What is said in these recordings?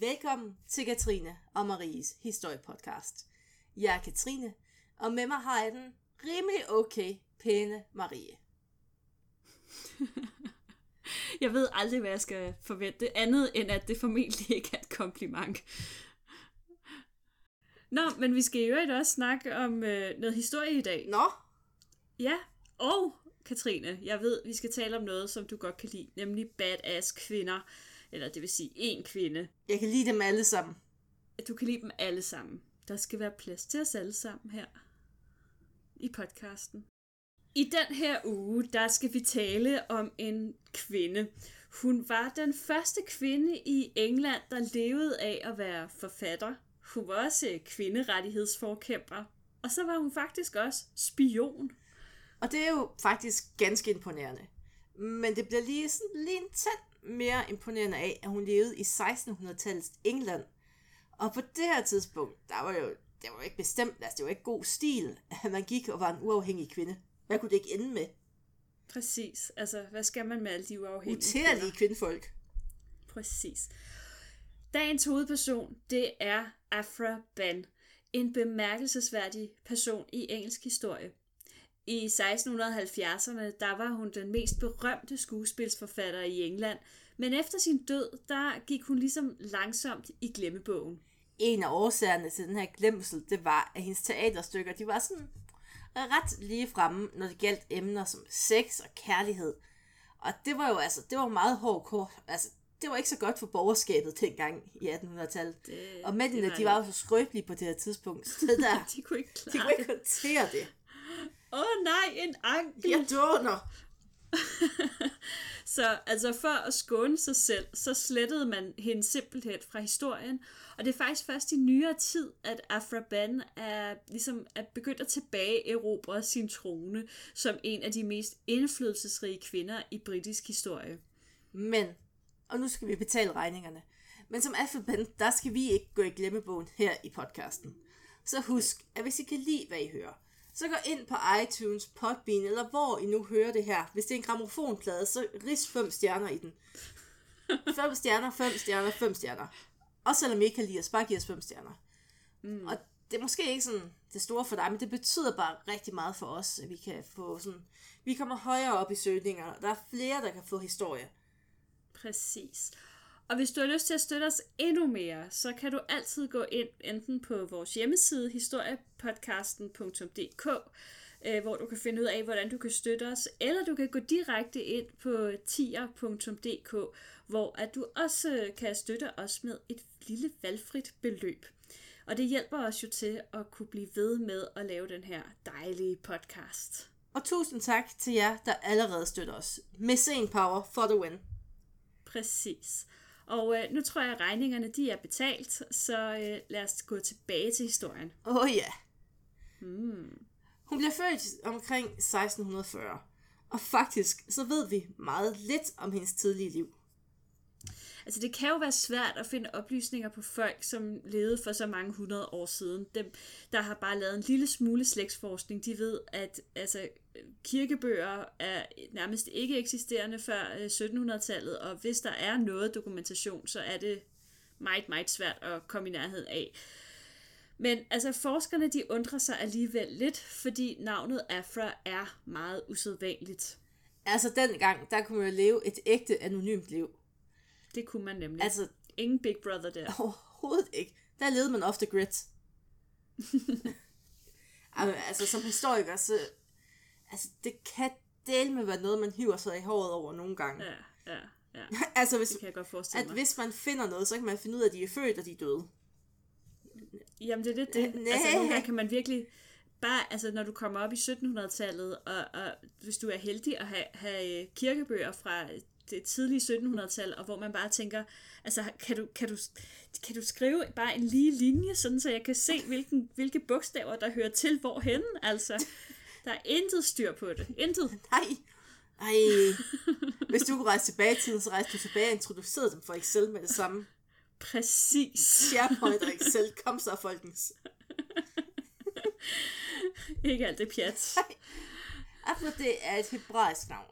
Velkommen til Katrine og Maries historiepodcast. Jeg er Katrine, og med mig har jeg den rimelig okay pæne Marie. Jeg ved aldrig, hvad jeg skal forvente, andet end at det formentlig ikke er et kompliment. Nå, men vi skal jo også snakke om øh, noget historie i dag. Nå, Ja, og Katrine, jeg ved, vi skal tale om noget, som du godt kan lide, nemlig badass kvinder. Eller det vil sige en kvinde. jeg kan lide dem alle sammen. Du kan lide dem alle sammen. Der skal være plads til os alle sammen her i podcasten. I den her uge, der skal vi tale om en kvinde. Hun var den første kvinde i England, der levede af at være forfatter. Hun var også kvinderettighedsforkæmper. Og så var hun faktisk også spion. Og det er jo faktisk ganske imponerende. Men det bliver lige, sådan, lige en tand mere imponerende af, at hun levede i 1600-tallets England. Og på det her tidspunkt, der var jo, det var jo ikke bestemt, altså det var ikke god stil, at man gik og var en uafhængig kvinde. Hvad kunne det ikke ende med? Præcis. Altså, hvad skal man med alle de uafhængige Utærlige kvindefolk. Præcis. Dagens hovedperson, det er Afra Ben. En bemærkelsesværdig person i engelsk historie. I 1670'erne, der var hun den mest berømte skuespilsforfatter i England, men efter sin død, der gik hun ligesom langsomt i glemmebogen. En af årsagerne til den her glemsel, det var, at hendes teaterstykker, de var sådan ret lige fremme, når det galt emner som sex og kærlighed. Og det var jo altså, det var meget hård kort. Altså, det var ikke så godt for borgerskabet dengang i 1800-tallet. Det- Og mændene, det var de var jo så skrøbelige på det her tidspunkt. Så det der, De kunne ikke klare de kunne ikke håndtere det. Åh oh, nej, en ankel! Jeg dåner. Så altså for at skåne sig selv, så slettede man hende simpelthen fra historien. Og det er faktisk først i nyere tid, at Afra Ben er, ligesom er begyndt at tilbage erobre sin trone som en af de mest indflydelsesrige kvinder i britisk historie. Men, og nu skal vi betale regningerne. Men som alfabet, der skal vi ikke gå i glemmebogen her i podcasten. Så husk, at hvis I kan lide, hvad I hører, så gå ind på iTunes, Podbean, eller hvor I nu hører det her. Hvis det er en gramofonplade, så ris fem stjerner i den. Fem stjerner, fem stjerner, fem stjerner. Og selvom I ikke kan lide os, bare giv os fem stjerner. Mm. Og det er måske ikke sådan det store for dig, men det betyder bare rigtig meget for os, at vi kan få sådan... Vi kommer højere op i søgningerne, og der er flere, der kan få historie. Præcis. Og hvis du har lyst til at støtte os endnu mere, så kan du altid gå ind enten på vores hjemmeside historiepodcasten.dk, øh, hvor du kan finde ud af, hvordan du kan støtte os, eller du kan gå direkte ind på tier.dk, hvor at du også kan støtte os med et lille valgfrit beløb. Og det hjælper os jo til at kunne blive ved med at lave den her dejlige podcast. Og tusind tak til jer, der allerede støtter os. Mæcen Power for the win. Præcis. Og øh, nu tror jeg, at regningerne de er betalt, så øh, lad os gå tilbage til historien. Åh oh, ja. Hmm. Hun bliver født omkring 1640. Og faktisk, så ved vi meget lidt om hendes tidlige liv. Altså det kan jo være svært at finde oplysninger på folk, som levede for så mange hundrede år siden. Dem, der har bare lavet en lille smule slægtsforskning, de ved, at altså, kirkebøger er nærmest ikke eksisterende før øh, 1700-tallet, og hvis der er noget dokumentation, så er det meget, meget svært at komme i nærheden af. Men altså forskerne de undrer sig alligevel lidt, fordi navnet Afra er meget usædvanligt. Altså dengang, der kunne man jo leve et ægte anonymt liv. Det kunne man nemlig. Altså Ingen Big Brother der. overhovedet ikke. Der levede man ofte grit. altså som historiker, så altså, det kan dele med være noget, man hiver sig i håret over nogle gange. Ja, ja, ja. altså hvis, Det kan jeg godt forestille at mig. hvis man finder noget, så kan man finde ud af, at de er født og de er døde. Jamen det er det. det. Næh. Altså nogle gange kan man virkelig bare, altså når du kommer op i 1700-tallet, og, og hvis du er heldig at have, have kirkebøger fra det tidlige 1700-tal, og hvor man bare tænker, altså kan du, kan du, kan du skrive bare en lige linje, sådan så jeg kan se, hvilken, hvilke bogstaver, der hører til hvorhen, altså. Der er intet styr på det. Intet. Nej. Ej. Hvis du kunne rejse tilbage i tiden, så rejste du tilbage og introducerede dem for Excel med det samme. Præcis. SharePoint og Excel. Kom så, folkens. Ikke alt det pjat. Afra, det er et hebraisk navn.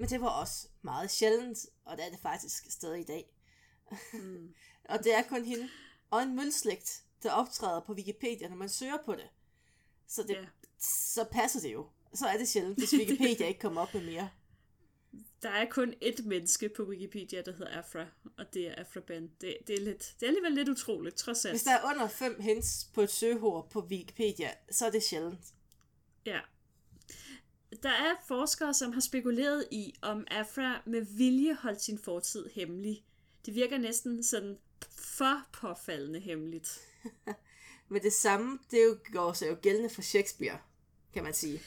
Men det var også meget sjældent, og det er det faktisk stadig i dag. Mm. og det er kun hende og en mølslægt, der optræder på Wikipedia, når man søger på det. Så, det, Ja. så passer det jo. Så er det sjældent, hvis Wikipedia ikke kommer op med mere. Der er kun ét menneske på Wikipedia, der hedder Afra, og det er Afra Ben. Det, det, er, lidt, det er alligevel lidt utroligt, trods alt. Hvis der er under fem hints på et søgeord på Wikipedia, så er det sjældent. Ja. Der er forskere, som har spekuleret i, om Afra med vilje holdt sin fortid hemmelig. Det virker næsten sådan for påfaldende hemmeligt. Men det samme, det er jo, går sig jo gældende for Shakespeare, kan man sige.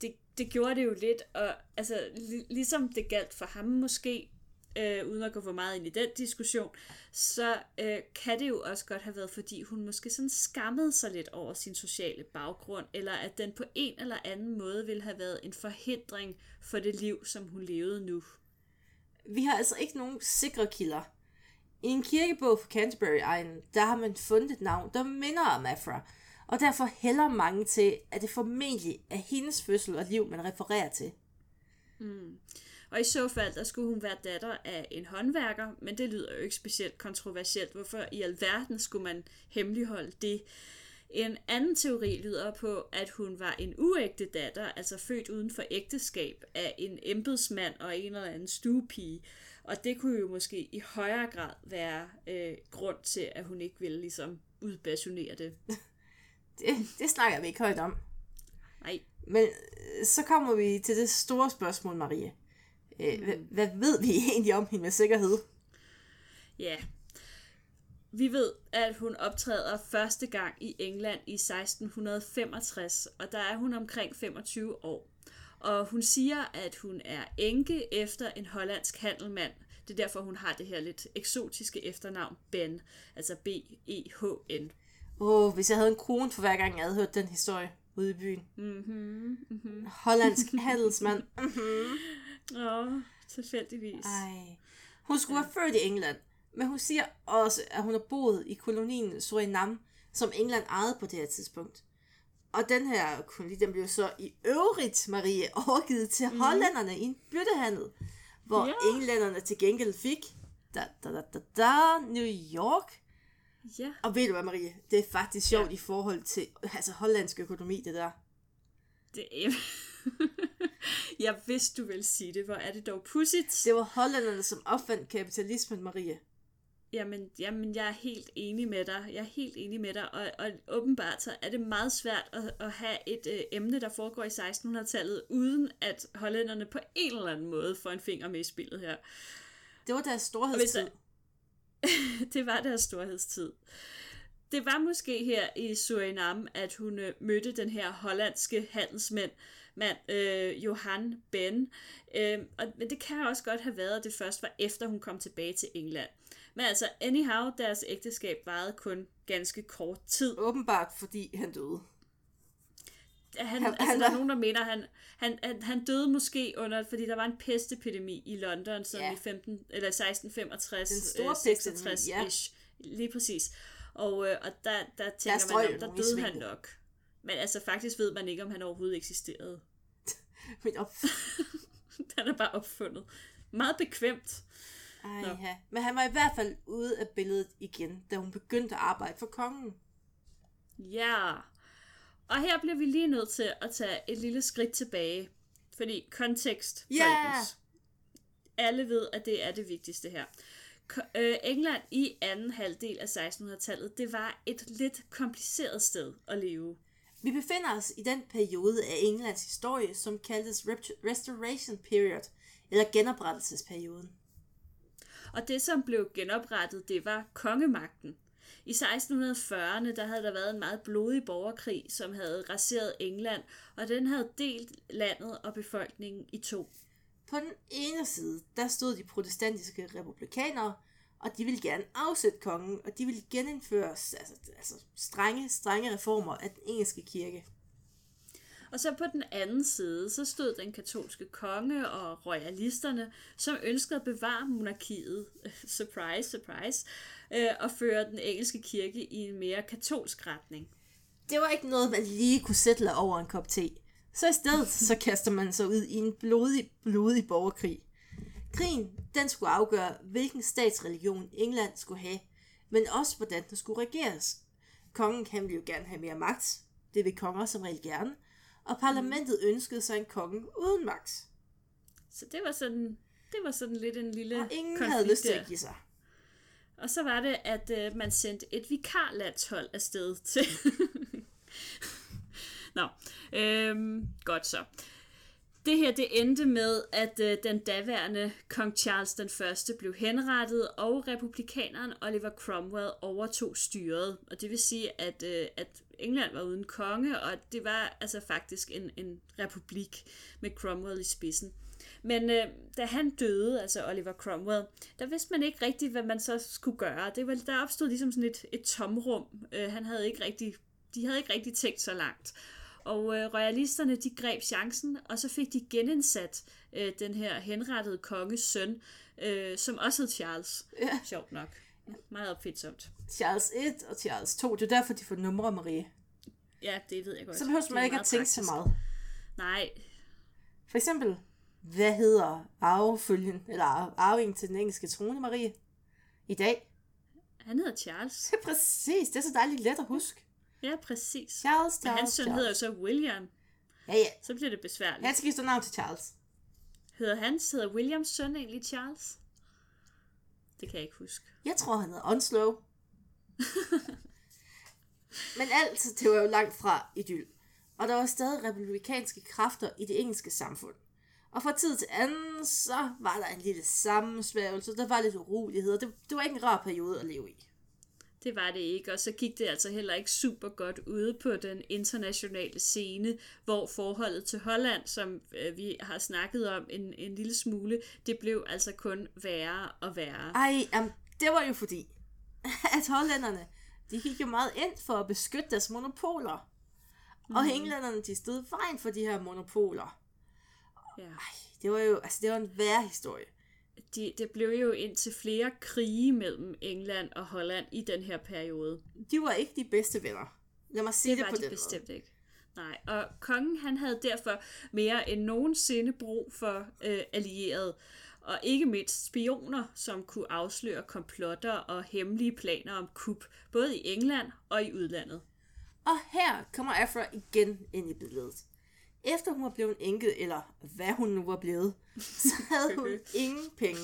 Det, det gjorde det jo lidt, og altså, li- ligesom det galt for ham måske, øh, uden at gå for meget ind i den diskussion, så øh, kan det jo også godt have været, fordi hun måske sådan skammede sig lidt over sin sociale baggrund, eller at den på en eller anden måde ville have været en forhindring for det liv, som hun levede nu. Vi har altså ikke nogen sikre kilder. I en kirkebog for Canterbury-egnen, der har man fundet et navn, der minder om Afra, og derfor hælder mange til, at det formentlig er hendes fødsel og liv, man refererer til. Og i så fald, der skulle hun være datter af en håndværker, men det lyder jo ikke specielt kontroversielt. Hvorfor i alverden skulle man hemmeligholde det? En anden teori lyder på, at hun var en uægte datter, altså født uden for ægteskab af en embedsmand og en eller anden stuepige. Og det kunne jo måske i højere grad være øh, grund til, at hun ikke ville ligesom udbasunere det. Det, det snakker vi ikke højt om. Nej, Men øh, så kommer vi til det store spørgsmål, Marie. Øh, hvad, hvad ved vi egentlig om hende med sikkerhed? Ja. Vi ved, at hun optræder første gang i England i 1665, og der er hun omkring 25 år. Og hun siger, at hun er enke efter en hollandsk handelmand. Det er derfor, hun har det her lidt eksotiske efternavn, Ben, altså B-E-H-N. Åh, oh, hvis jeg havde en krone for hver gang, jeg havde hørt den historie ude i byen. Mhm, mhm. Hollandsk handelsmand. Åh, tilfældigvis. Ej. Hun skulle være født i England, men hun siger også, at hun har boet i kolonien Surinam, som England ejede på det her tidspunkt. Og den her koloni, den blev så i øvrigt, Marie, overgivet til mm. hollænderne i en byttehandel, hvor Ja. ja. englænderne til gengæld fik da, da, da, da, da, New York. Ja, Og ved du hvad, Marie? Det er faktisk sjovt Ja. ja. i forhold til altså, hollandsk økonomi, det der. det er... Jeg vidste, du ville sige det. Hvor er det dog pudsigt. Det var hollænderne, som opfandt kapitalismen, Marie. Jamen, jamen, jeg er helt enig med dig. Jeg er helt enig med dig, og, og åbenbart så er det meget svært at, at have et øh, emne, der foregår i 1600-tallet, uden at hollænderne på en eller anden måde får en finger med i spillet her. Det var deres storhedstid. der- det var deres storhedstid. Det var måske her i Surinam, at hun øh, mødte den her hollandske handelsmand, mand, øh, Johan Ben. Øh, og, men det kan også godt have været, at det først var efter, hun kom tilbage til England. Men altså, anyhow, deres ægteskab varede kun ganske kort tid. Åbenbart, fordi han døde. Han, Han- altså, han der er nogen, der mener, han, han, han, han døde måske under, fordi der var en pestepidemi i London, som Ja. i 15, eller 1665, Den store øh, 66 pestepidemi, ja. ish. Lige præcis. Og, øh, og der, der tænker strøg man, om, der døde han nok. Men altså, faktisk ved man ikke, om han overhovedet eksisterede. Men op. Han er bare opfundet. Meget bekvemt. Ej, ja. Men han var i hvert fald ude af billedet igen, da hun begyndte at arbejde for kongen. Ja. Og her bliver vi lige nødt til at tage et lille skridt tilbage. Fordi kontekst, Ja! folkens. Alle ved, at det er det vigtigste her. Øh, England i anden halvdel af 1600-tallet, det var et lidt kompliceret sted at leve. Vi befinder os i den periode af Englands historie, som kaldes Rep- Restoration Period, eller genoprettelsesperioden. Og det, som blev genoprettet, det var kongemagten. I 1640'erne, der havde der været en meget blodig borgerkrig, som havde raseret England, og den havde delt landet og befolkningen i to. På den ene side, der stod de protestantiske republikanere, og de ville gerne afsætte kongen, og de ville genindføre altså, altså strenge, strenge reformer af den engelske kirke. Og så på den anden side, så stod den katolske konge og royalisterne, som ønskede at bevare monarkiet, surprise, surprise, øh, og føre den engelske kirke i en mere katolsk retning. Det var ikke noget, man lige kunne sætte over en kop te. Så i stedet så kaster man sig ud i en blodig, blodig borgerkrig. Krigen, den skulle afgøre, hvilken statsreligion England skulle have, men også hvordan den skulle regeres. Kongen kan ville jo gerne have mere magt, det vil konger som regel gerne, og parlamentet ønskede sig en konge uden magt. Så det var sådan, det var sådan lidt en lille Og ingen konflikt havde lyst til at give sig. Og så var det, at øh, man sendte et vikarlandshold afsted til... Nå, øhm, godt så. Det her, det endte med, at øh, den daværende kong Charles den første blev henrettet, og republikaneren Oliver Cromwell overtog styret. Og det vil sige, at, øh, at England var uden konge, og det var altså faktisk en, en republik med Cromwell i spidsen. Men øh, da han døde, altså Oliver Cromwell, der vidste man ikke rigtigt, hvad man så skulle gøre. Det var, der opstod ligesom sådan et, et tomrum. Øh, han havde ikke rigtig, de havde ikke rigtig tænkt så langt. Og øh, royalisterne, de greb chancen, og så fik de genindsat øh, den her henrettede konges søn, øh, som også hed Charles. Ja. Sjovt nok. Meget opfindsomt. Charles 1 og Charles 2, det er derfor, de får numre, Marie. Ja, det ved jeg godt. Så behøver man ikke at tænke så meget. Nej, For eksempel, hvad hedder arvefølgen, eller ar- arvingen til den engelske trone, Marie? I dag? han hedder Charles. Det er præcis, det er så dejligt let at huske. Ja, præcis. Charles, Charles, Men hans søn Charles. hedder så William. Ja, ja. Så bliver det besværligt. Han skal skifte navn til Charles. Hedder hans, hedder Williams søn egentlig Charles? Det kan jeg ikke huske. Jeg tror, han hedder Onslow. Men alt, det var jo langt fra idyll. Og der var stadig republikanske kræfter i det engelske samfund. Og fra tid til anden, så var der en lille sammensværgelse, der var lidt uroligheder. Det, det var ikke en rar periode at leve i. Det var det ikke, og så gik det altså heller ikke super godt ude på den internationale scene, hvor forholdet til Holland, som øh, vi har snakket om en, en lille smule, det blev altså kun værre og værre. Ej, jamen, det var jo fordi, at hollænderne, de gik jo meget ind for at beskytte deres monopoler. Og englænderne, de stod vejen for de her monopoler. Ja. Det var jo, altså det var en værre historie. De, det blev jo indtil flere krige mellem England og Holland i den her periode. De var ikke de bedste venner. Lad mig sige Det det, var på de den bestemt ikke. Nej, og kongen han havde derfor mere end nogensinde brug for øh, allierede, og ikke mindst spioner, som kunne afsløre komplotter og hemmelige planer om kup, både i England og i udlandet. måde. Og her kommer Afra igen ind i billedet. Efter hun var blevet enket, eller hvad hun nu var blevet, så havde hun ingen penge.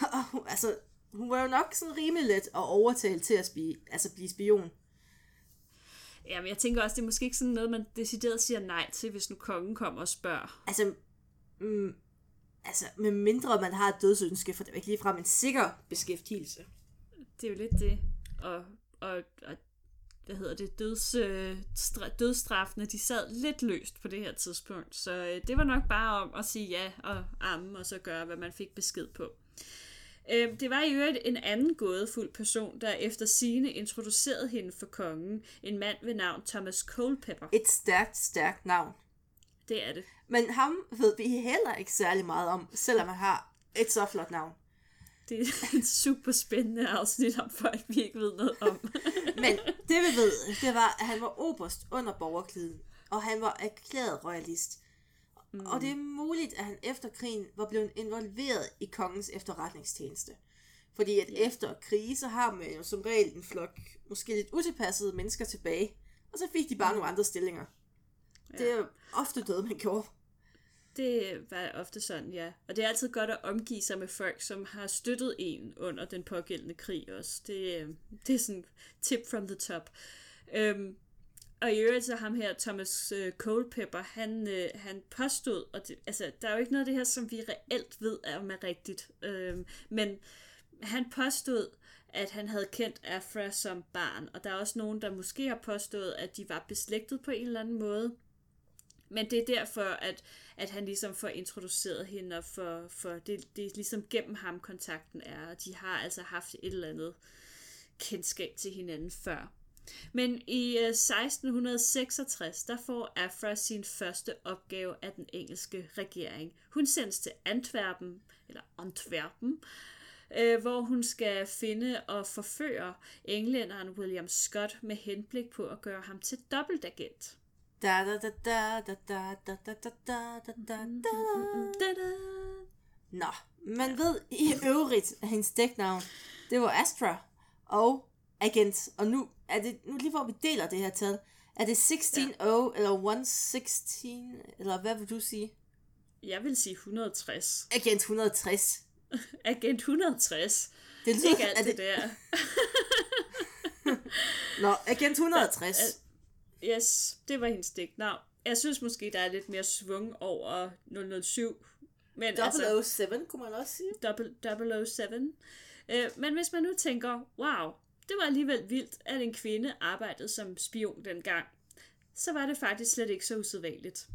Og hun, altså, hun var jo nok sådan rimelig let at overtale til at spie, altså blive spion. Jamen, jeg tænker også, det er måske ikke sådan noget, man decideret siger nej til, hvis nu kongen kommer og spørger. Altså, mm, altså, med mindre man har et dødsønske, for det er ikke ligefrem en sikker beskæftigelse. Det er jo lidt det. Og, og, og hvad hedder det, døds, øh, stra- de sad lidt løst på det her tidspunkt. Så øh, det var nok bare om at sige ja og amme, og så gøre, hvad man fik besked på. Øh, det var i øvrigt en anden gådefuld person, der efter sine introducerede hende for kongen, en mand ved navn Thomas Culpeper. Et stærkt, stærkt navn. Det er det. Men Men ham ved vi heller ikke særlig meget om, selvom han har et så flot navn. Det er et super spændende afsnit om folk, vi ikke ved noget om. Men det vi ved, det var, at han var oberst under borgerkrigen, og han var erklæret royalist. Mm. Og det er muligt, at han efter krigen var blevet involveret i kongens efterretningstjeneste. Fordi at efter krige, så har man jo som regel en flok måske lidt utilpassede mennesker tilbage. Og så fik de bare nogle andre stillinger. Ja. Det er jo ofte døde, man gjorde. Det var ofte sådan, ja. Og det er altid godt at omgive sig med folk, som har støttet en under den pågældende krig også. Det, øhm, det er sådan tip from the top. Øhm, og i øvrigt så ham her, Thomas øh, Culpeper, han, øh, han påstod, og det, altså, der er jo ikke noget af det her, som vi reelt ved, om er rigtigt. Øhm, men han påstod, at han havde kendt Afra som barn, og der er også nogen, der måske har påstået, at de var beslægtet på en eller anden måde. Men det er derfor, at, at han ligesom får introduceret hende, og for, for det, det er ligesom gennem ham kontakten er, og de har altså haft et eller andet kendskab til hinanden før. Men i øh, 1666, der får Afra sin første opgave af den engelske regering. Hun sendes til Antwerpen, eller Antwerpen, øh, hvor hun skal finde og forføre englænderen William Scott med henblik på at gøre ham til dobbeltagent. Da da da da da da da da da da da da da. Da-da! Nå, man ved i øvrigt, at hendes dæknavn, det var Astra og Agent. Og nu er det, nu lige hvor vi deler det her tal, er det 16 ja. eller 116, eller hvad vil du sige? Jeg vil sige 160. Agent 160. Agent 160. Det lyder, Ikke alt er det, det, der. Nå, Agent 160. Yes, det var hendes dæknavn. Jeg synes måske, der er lidt mere svung over 007. Men altså, 007, kunne man også sige. double- 007. Øh, men hvis man nu tænker, wow, det var alligevel vildt, at en kvinde arbejdede som spion dengang, så var det faktisk slet ikke så usædvanligt.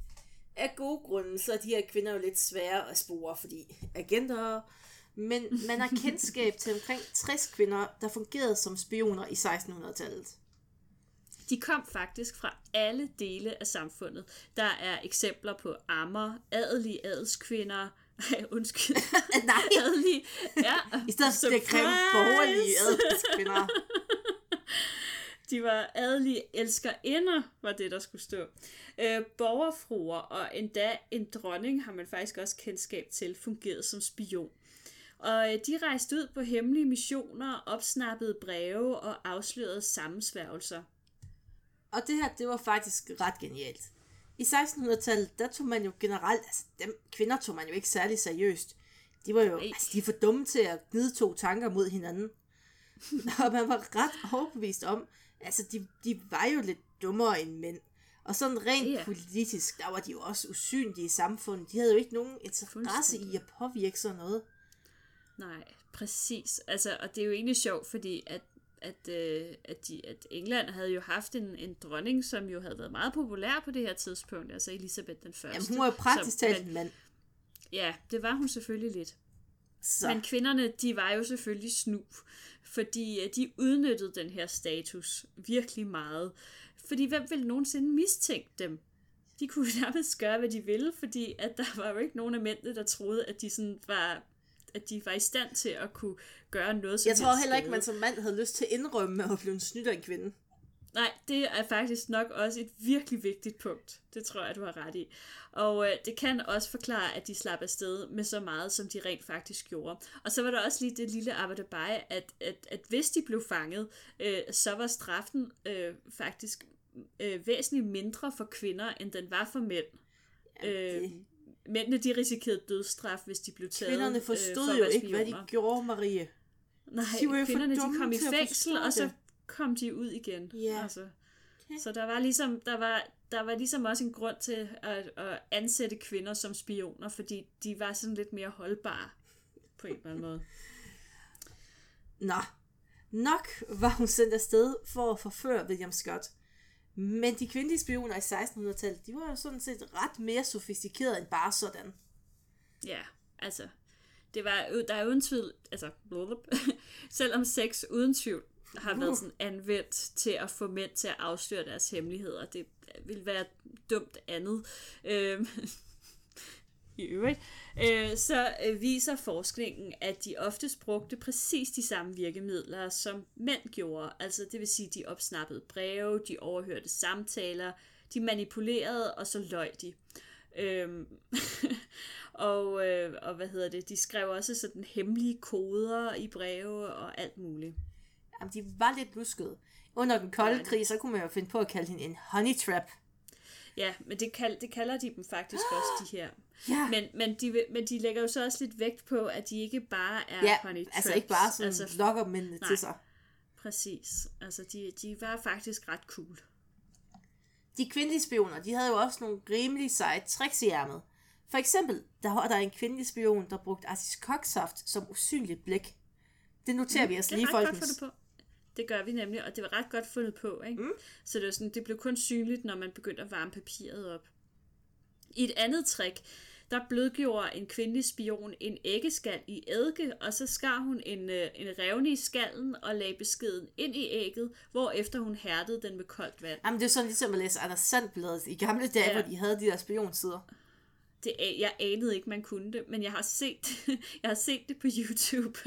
Af gode grunde, så er de her kvinder jo lidt svære at spore, fordi agenter... Men man har kendskab til omkring 60 kvinder, der fungerede som spioner i 1600-tallet. De kom faktisk fra alle dele af samfundet. Der er eksempler på ammer, adelige adelskvinder, ej, undskyld, Nej, adelige, ja, i stedet for det kræve borgerlige adelskvinder. De var adelige elskerinder, var det, der skulle stå. Øh, borgerfruer og endda en dronning har man faktisk også kendskab til, fungerede som spion. Og øh, de rejste ud på hemmelige missioner, opsnappede breve og afslørede sammensværgelser. Og det her, det var faktisk ret genialt. I 1600-tallet, der tog man jo generelt, altså dem kvinder tog man jo ikke særlig seriøst. De var jo, Nej. altså de er for dumme til at gnide to tanker mod hinanden. Og man var ret overbevist om, altså de, de var jo lidt dummere end mænd. Og sådan rent Ja. politisk, der var de jo også usynlige i samfundet. De havde jo ikke nogen interesse i at påvirke sådan noget. Nej, præcis. Altså, og det er jo egentlig sjovt, fordi at, at, øh, at, de, at England havde jo haft en, en dronning, som jo havde været meget populær på det her tidspunkt, altså Elisabeth den første. Jamen hun var jo praktisk talt en mand. Ja, det var hun selvfølgelig lidt. Så. Men kvinderne, de var jo selvfølgelig snu, fordi øh, de udnyttede den her status virkelig meget. Fordi hvem ville nogensinde mistænke dem? De kunne nærmest gøre, hvad de ville, fordi at der var jo ikke nogen af mændene, der troede, at de sådan var at de var i stand til at kunne gøre noget som Jeg tror heller ikke, man som mand havde lyst til at indrømme, at hun blev snydt af en kvinde. Nej, det er faktisk nok også et virkelig vigtigt punkt. Det tror jeg, du har ret i. Og øh, det kan også forklare, at de slap afsted med så meget, som de rent faktisk gjorde. Og så var der også lige det lille arbejde at, at, at hvis de blev fanget, øh, så var straffen øh, faktisk øh, væsentligt mindre for kvinder, end den var for mænd. Øh, det- mændene de risikerede dødsstraf, hvis de blev taget Kvinderne øh, forstod for at jo ikke, hvad de gjorde, Marie. Nej, De var jo for kvinderne de kom i fængsel, og så kom de ud igen. Ja. Altså. Så der var ligesom der var der var ligesom også en grund til at, at ansætte kvinder som spioner, fordi de var sådan lidt mere holdbare på en eller anden måde. Nå, nok var hun sendt afsted for at forføre William Scott. Men de kvindelige spioner i 1600-tallet, de var jo sådan set ret mere sofistikerede end bare sådan. Ja, altså det var der er uden tvivl, altså blub, selvom sex uden tvivl har været sådan anvendt til at få mænd til at afsløre deres hemmeligheder. Det vil være dumt andet. Øhm, I øvrigt. Øh, så øh, viser forskningen, at de oftest brugte præcis de samme virkemidler, som mænd gjorde. Altså det vil sige, de opsnappede breve, de overhørte samtaler, de manipulerede, og så løj de. Øhm, og, øh, og hvad hedder det, de skrev også sådan hemmelige koder i breve og alt muligt. Jamen, de var lidt luskede. Under den kolde krig, så kunne man jo finde på at kalde hende en honey trap. Ja, men det, kald, det kalder de dem faktisk også, de her. Ja, Men, men, de, men de lægger jo så også lidt vægt på, at de ikke bare er ja honey altså traps. ikke bare sådan Altså, altså, lokker mændene nej. til sig. præcis. Altså, de, de var faktisk ret cool. De kvindelige spioner, de havde jo også nogle rimelig seje tricks i ærmet. For eksempel, der var der en kvindelig spion, der brugte artiskoksaft som usynligt blik. Det noterer vi os Det er lige, ret godt folkens. fundet på. Det gør vi nemlig, og det var ret godt fundet på. Ikke? Mm. Så det, var sådan, det blev kun synligt, når man begyndte at varme papiret op. I et andet trick, der blødgjorde en kvindelig spion en æggeskal i eddike, og så skar hun en, øh, en revne i skallen og lagde beskeden ind i ægget, hvorefter hun hærdede den med koldt vand. Jamen, det er sådan ligesom at læse Anders Sandbladet i gamle dage, ja. hvor de havde de der spionsider. Det, jeg anede ikke, man kunne det, men jeg har set, jeg har set det på YouTube.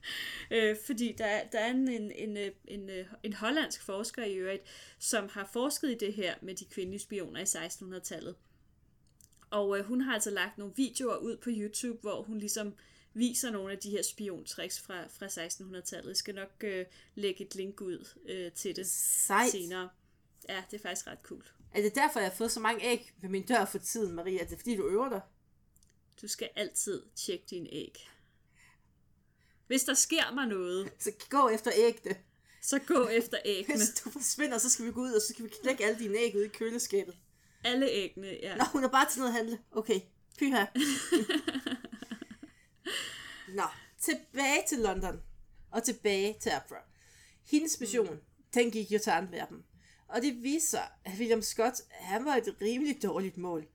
øh, fordi der, er- der er en, en, en, øh, en, øh, en hollandsk forsker i øvrigt, som har forsket i det her med de kvindelige spioner i 1600-tallet. Og øh, hun har altså lagt nogle videoer ud på YouTube, hvor hun ligesom viser nogle af de her spiontricks fra, fra 1600-tallet. Jeg skal nok øh, lægge et link ud øh, til det Sejt. senere. Ja, det er faktisk ret cool. Er det derfor, jeg har fået så mange æg ved min dør for tiden, Maria? Er det fordi, du øver dig? Du skal altid tjekke dine æg. Hvis der sker mig noget, Så gå efter æggene. så gå efter æggene. Hvis du forsvinder, så skal vi gå ud, og så skal vi knække alle dine æg ud i køleskabet. Alle æggene, ja. Nå, hun er bare til noget at handle. Okay, pyha. Nå, tilbage til London. Og tilbage til Afra. Hendes mission, mm. den gik jo til Antwerpen. Og det viser sig, at William Scott, han var et rimeligt dårligt mål.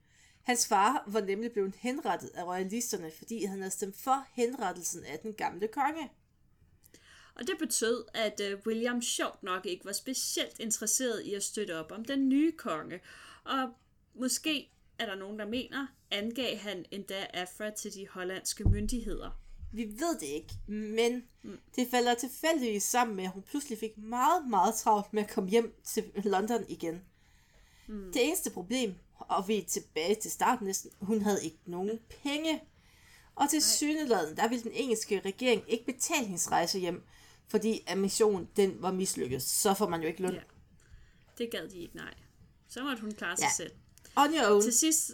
Hans far var nemlig blevet henrettet af royalisterne, fordi han havde stemt for henrettelsen af den gamle konge. Og det betød, at øh, William sjovt nok ikke var specielt interesseret i at støtte op om den nye konge. Og måske er der nogen, der mener, angav han endda Afra til de hollandske myndigheder. Vi ved det ikke, men mm. det falder tilfældigvis sammen med, at hun pludselig fik meget, meget travlt med at komme hjem til London igen. Mm. Det eneste problem, og vi er tilbage til starten næsten, hun havde ikke nogen penge. Og til synligheden, der ville den engelske regering ikke betale hendes rejse hjem, fordi missionen den var mislykket. Så får man jo ikke løn. Ja. Det gad de ikke, nej. Så måtte hun klare sig Ja. selv. On your own. Til sidst,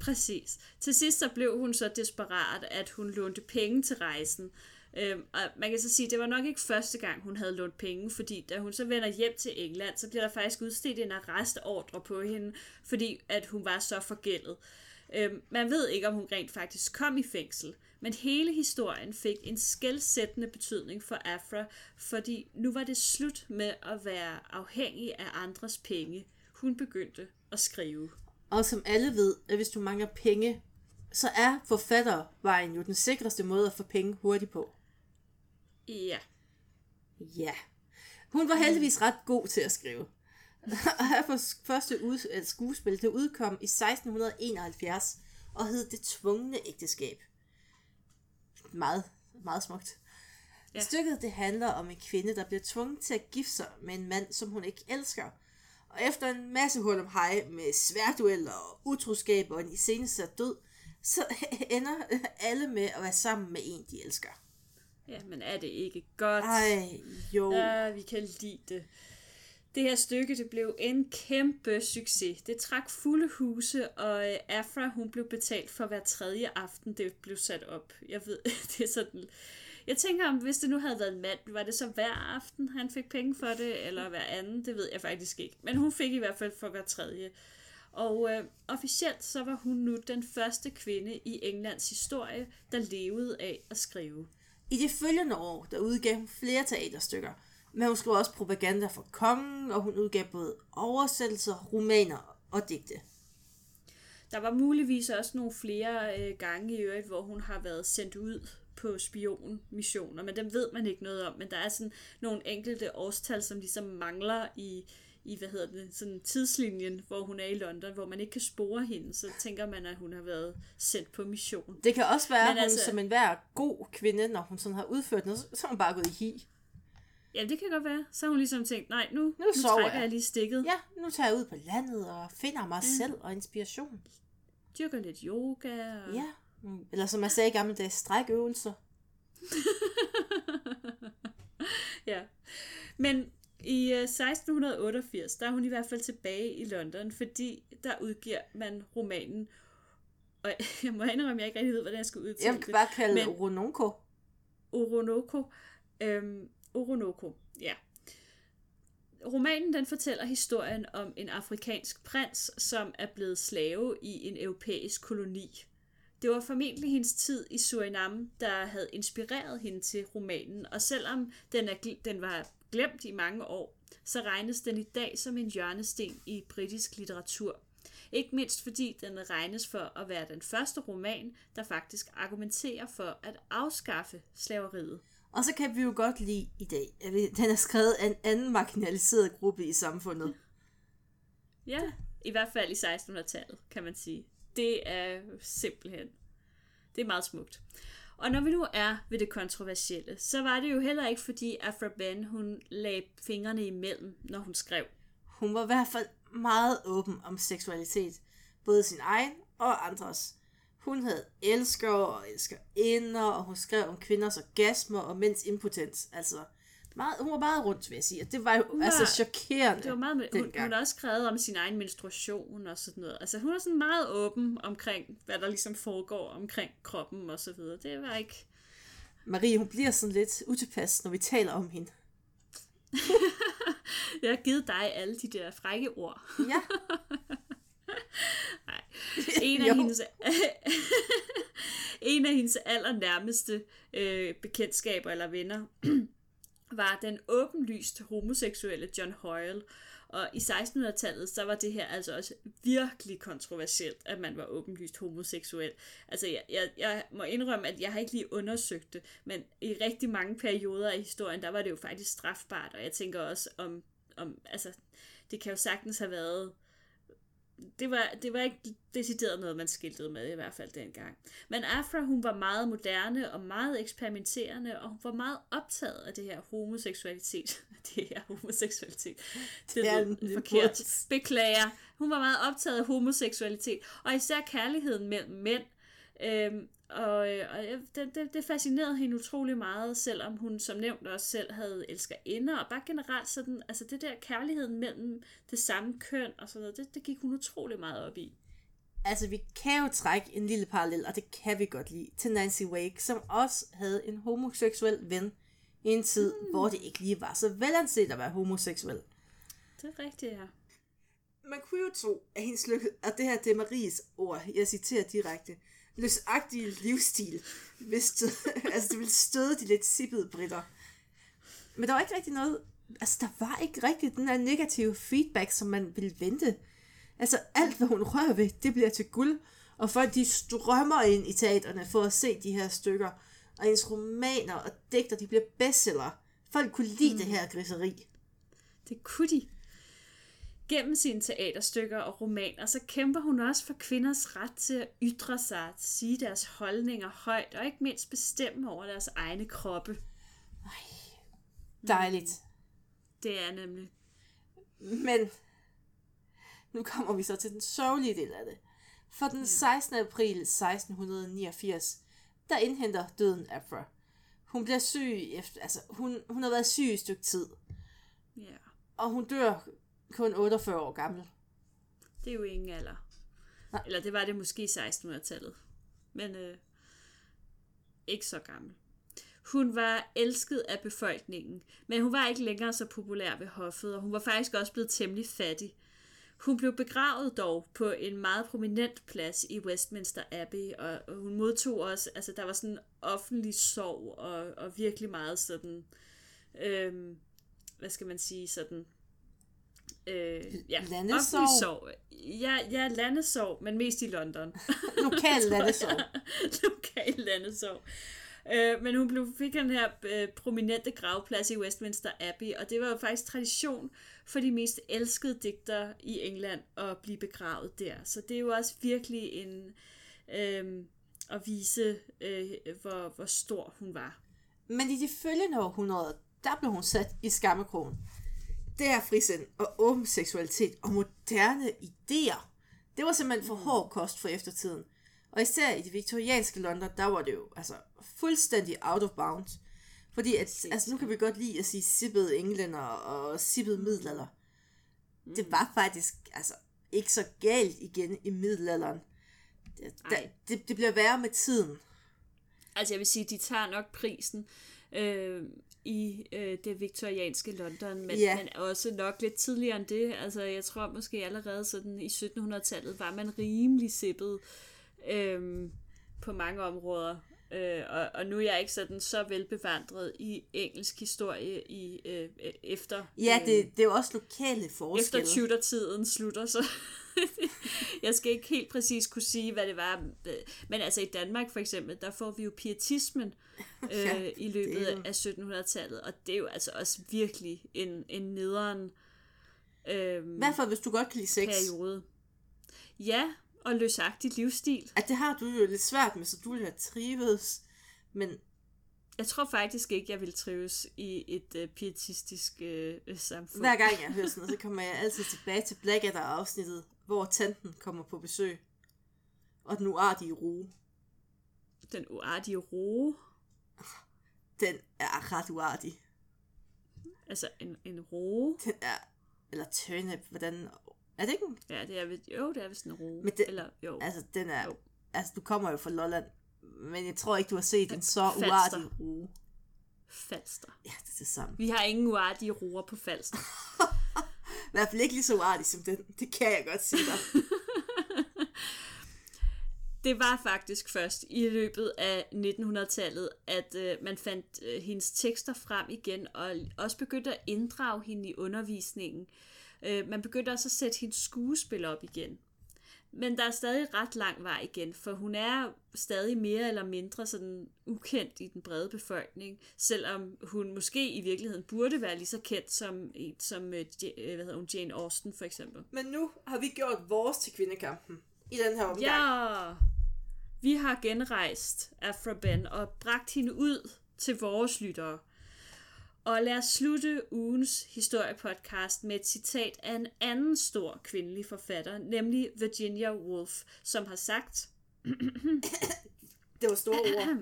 præcis. Til sidst så blev hun så desperat, at hun lånte penge til rejsen. Øhm, og man kan så sige, at det var nok ikke første gang, hun havde lånt penge, fordi da hun så vender hjem til England, så bliver der faktisk udstedt en arrestordre på hende, fordi at hun var så forgældet. Øhm, man ved ikke, om hun rent faktisk kom i fængsel, men hele historien fik en skældsættende betydning for Afra, fordi nu var det slut med at være afhængig af andres penge. Hun begyndte at skrive. Og som alle ved, at hvis du mangler penge, så er forfattervejen jo den sikreste måde at få penge hurtigt på. Ja, Ja. Hun var heldigvis ret god til at skrive. Og Herfors første ud, øh, skuespil, det udkom i 1671 og hed Det tvungne ægteskab. Meget, meget smukt. Ja. Stykket det handler om en kvinde, der bliver tvunget til at gifte sig med en mand, som hun ikke elsker. Og efter en masse hul om hej med sværdueller og utroskab og en iscenesat død, så ender alle med at være sammen med en, de elsker. ja, men er det ikke godt? Ej, jo. Ja, vi kan lide det. Det her stykke, det blev en kæmpe succes. Det trak fulde huse, og øh, Afra, hun blev betalt for hver tredje aften, det blev sat op. Jeg ved, det er sådan... Jeg tænker, om hvis det nu havde været en mand, var det så hver aften, han fik penge for det, eller hver anden, det ved jeg faktisk ikke. Men hun fik i hvert fald for hver tredje. Og øh, officielt så var hun nu den første kvinde i Englands historie, der levede af at skrive. I de følgende år, der udgav hun flere teaterstykker, men hun skrev også propaganda for kongen, og hun udgav både oversættelser, romaner og digte. Der var muligvis også nogle flere øh, gange i øvrigt, hvor hun har været sendt ud på spionmissioner, men dem ved man ikke noget om. Men der er sådan nogle enkelte årstal, som ligesom mangler i, i hvad hedder det, sådan tidslinjen, hvor hun er i London, hvor man ikke kan spore hende. Så tænker man, at hun har været sendt på mission. Det kan også være, at Men hun altså- som en hver god kvinde, når hun sådan har udført noget, så- er hun bare gået i hi. Ja, det kan godt være. Så har hun ligesom tænkt, nej, nu, nu, nu trækker jeg. jeg lige stikket. Ja, nu tager jeg ud på landet og finder mig selv og inspiration. Dyrker lidt yoga. Og... Ja, mm, eller som jeg sagde i gamle dage, strækøvelser. Ja. Men i øh, 1688, der er hun i hvert fald tilbage i London, fordi der udgiver man romanen. Og jeg må indrømme, at jeg ikke rigtig ved, hvordan jeg skal udtale Jeg kan bare kalde Men-. Rononko. Oronoko. Øhm, Oronoko, ja. Romanen den fortæller historien om en afrikansk prins, som er blevet slave i en europæisk koloni. Det var formentlig hendes tid i Suriname, der havde inspireret hende til romanen, og selvom den, er, den var glemt i mange år, så regnes den i dag som en hjørnesten i britisk litteratur. Ikke mindst fordi den regnes for at være den første roman, der faktisk argumenterer for at afskaffe slaveriet. Og så kan vi jo godt lide i dag, at den er skrevet af en anden marginaliseret gruppe i samfundet. Ja, i hvert fald i 1600-tallet, kan man sige. Det er simpelthen, det er meget smukt. Og når vi nu er ved det kontroversielle, så var det jo heller ikke fordi Afra Ben, hun lagde fingrene imellem, når hun skrev. Hun var i hvert fald meget åben om seksualitet. både sin egen og andres. Hun havde elsker og elsker inder, og hun skrev om kvinders orgasmer og mænds impotens. Altså, meget, hun var meget rundt, vil jeg sige. Det var jo var- altså chokerende. Det var meget med, hun, hun har også skrevet om sin egen menstruation og sådan noget. Altså hun er sådan meget åben omkring, hvad der ligesom foregår omkring kroppen og så videre. Det var ikke... Marie, hun bliver sådan lidt utilpas, når vi taler om hende. Jeg har givet dig alle de der frække ord. Ja, Nej. En af, hendes, en af hendes allernærmeste øh, bekendtskaber eller venner var den åbenlyst homoseksuelle John Hoyle. Og i 1600-tallet, så var det her altså også virkelig kontroversielt, at man var åbenlyst homoseksuel. Altså, jeg, jeg, jeg må indrømme, at jeg har ikke lige undersøgt det, men i rigtig mange perioder af historien, der var det jo faktisk strafbart, og jeg tænker også om, om altså, det kan jo sagtens have været det var, det var ikke decideret noget, man skiltede med, i hvert fald dengang. Men Afra, hun var meget moderne og meget eksperimenterende, og hun var meget optaget af det her homoseksualitet. Det her homoseksualitet. Det er er en forkert. Beklager. Hun var meget optaget af homoseksualitet, og især kærligheden mellem mænd. Øhm, og øh, og det, det, det fascinerede hende utrolig meget, selvom hun som nævnt også selv havde elskerinder, og bare generelt sådan, altså det der kærligheden mellem det samme køn og sådan noget, det, det gik hun utrolig meget op i. altså vi kan jo trække en lille parallel, og det kan vi godt lide, til Nancy Wake, som også havde en homoseksuel ven i en tid, mm. hvor det ikke lige var så velanset at være homoseksuel. Det er rigtigt, ja. Man kunne jo tro, at hendes lykke, og det her det er Maries ord, jeg citerer direkte, løsagtige livsstil, støde, altså det ville støde de lidt sippede britter. Men der var ikke rigtig noget, altså der var ikke rigtig den her negative feedback, som man ville vente. Altså alt, hvad hun rører ved, det bliver til guld, og folk de strømmer ind i teaterne for at se de her stykker, og hendes romaner og digter, de bliver bestseller. Folk kunne lide mm. det her griseri. Det kunne de. Gennem sine teaterstykker og romaner, så kæmper hun også for kvinders ret til at ytre sig, at sige deres holdninger højt, og ikke mindst bestemme over deres egne kroppe. Dejligt. Det er nemlig. Men nu kommer vi så til den sørgelige del af det. For den 16. april 1689, der indhenter døden Afra. Hun bliver syg efter, altså hun, hun har været syg i et stykke tid, Ja, og hun dør kun 48 år gammel. det er jo ingen alder. Nej. Eller det var det måske i 1600-tallet. Men øh, ikke så gammel. Hun var elsket af befolkningen, men hun var ikke længere så populær ved hoffet, og hun var faktisk også blevet temmelig fattig. Hun blev begravet dog på en meget prominent plads i Westminster Abbey, og hun modtog også, altså der var sådan en offentlig sorg, og, og virkelig meget sådan, øhm, hvad skal man sige, sådan, øh, ja, Landesorg? sorg. Ja, ja, landesorg, men mest i London. Lokal landesorg. Lokal landesorg. Øh, men hun blev, fik den her øh, prominente gravplads i Westminster Abbey, og det var jo faktisk tradition for de mest elskede digtere i England at blive begravet der. Så det er jo også virkelig en øh, at vise, øh, hvor, hvor stor hun var. Men i de følgende århundreder, der blev hun sat i skammekrogen. Det er frisind og åben seksualitet og moderne idéer. Det var simpelthen for hård kost for eftertiden. Og især i det viktorianske London, der var det jo altså fuldstændig out of bounds. Fordi at, altså, nu kan vi godt lide at sige sippede englænder og sippede middelalder. Det var faktisk altså, ikke så galt igen i middelalderen. Det, der, det, det bliver værre med tiden. Altså jeg vil sige, de tager nok prisen øh, i øh, det viktorianske London, men, Ja. men også nok lidt tidligere end det. Altså jeg tror måske allerede sådan i 1700-tallet var man rimelig sippet øh, på mange områder. Øh, og, og nu er jeg ikke sådan så velbevandret i engelsk historie i øh, efter Ja, øh, det, det er jo også lokale efter forskelle. Tudor-tiden slutter, så jeg skal ikke helt præcis kunne sige, hvad det var. Men altså i Danmark for eksempel, der får vi jo pietismen øh, Ja, i løbet jo- af 1700-tallet, og det er jo altså også virkelig en, en nederen øh, hvert fald, hvis du godt kan lide sex. periode. Ja, og løsagtig livsstil. At det har du jo lidt svært med, så du ville have trives. Men Jeg tror faktisk ikke, jeg vil trives i et øh, pietistisk øh, samfund. hver gang jeg hører sådan noget, så kommer jeg altid tilbage til Blackadder-afsnittet, hvor tanten kommer på besøg. Og den uartige rue. Den uartige roe. Den er ret uartig. Altså en, en roe. Den er... Eller turnip, hvordan... Er det ikke en... Ja, det er vist, jo, det er vist en roe. Men det- Eller, jo. Altså, den er... Jo. Altså, du kommer jo fra Lolland. Men jeg tror ikke, du har set en så Falster. uartig rue. Falster. Ja, det er det samme. Vi har ingen uartige roer på Falster. I hvert fald ikke lige så uartig som den. Det kan jeg godt sige dig. Det var faktisk først i løbet af 1900-tallet, at øh, man fandt øh, hendes tekster frem igen, og også begyndte at inddrage hende i undervisningen. Øh, man begyndte også at sætte hendes skuespil op igen. Men der er stadig ret lang vej igen, for hun er stadig mere eller mindre sådan ukendt i den brede befolkning, selvom hun måske i virkeligheden burde være lige så kendt som, som øh, øh, hvad hedder hun, Jane Austen for eksempel. Men nu har vi gjort vores til kvindekampen. I den her omgang. Ja, vi har genrejst Afra Ben og bragt hende ud til vores lyttere. Og lad os slutte ugens historiepodcast med et citat af en anden stor kvindelig forfatter, nemlig Virginia Woolf, som har sagt, Det var store ord.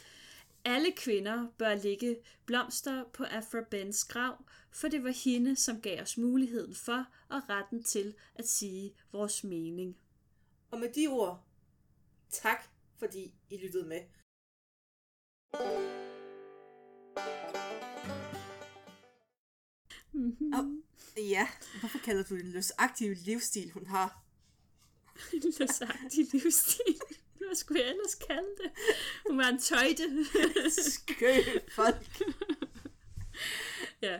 alle kvinder bør lægge blomster på Afra Bens grav, for det var hende, som gav os muligheden for og retten til at sige vores mening. Og med de ord, tak fordi I lyttede med. Og, ja, hvorfor kalder du det en løsaktiv livsstil, hun har? løsagtig livsstil. Hvad skulle jeg ellers kalde det? Hun var en tøjte. Skøn folk. ja.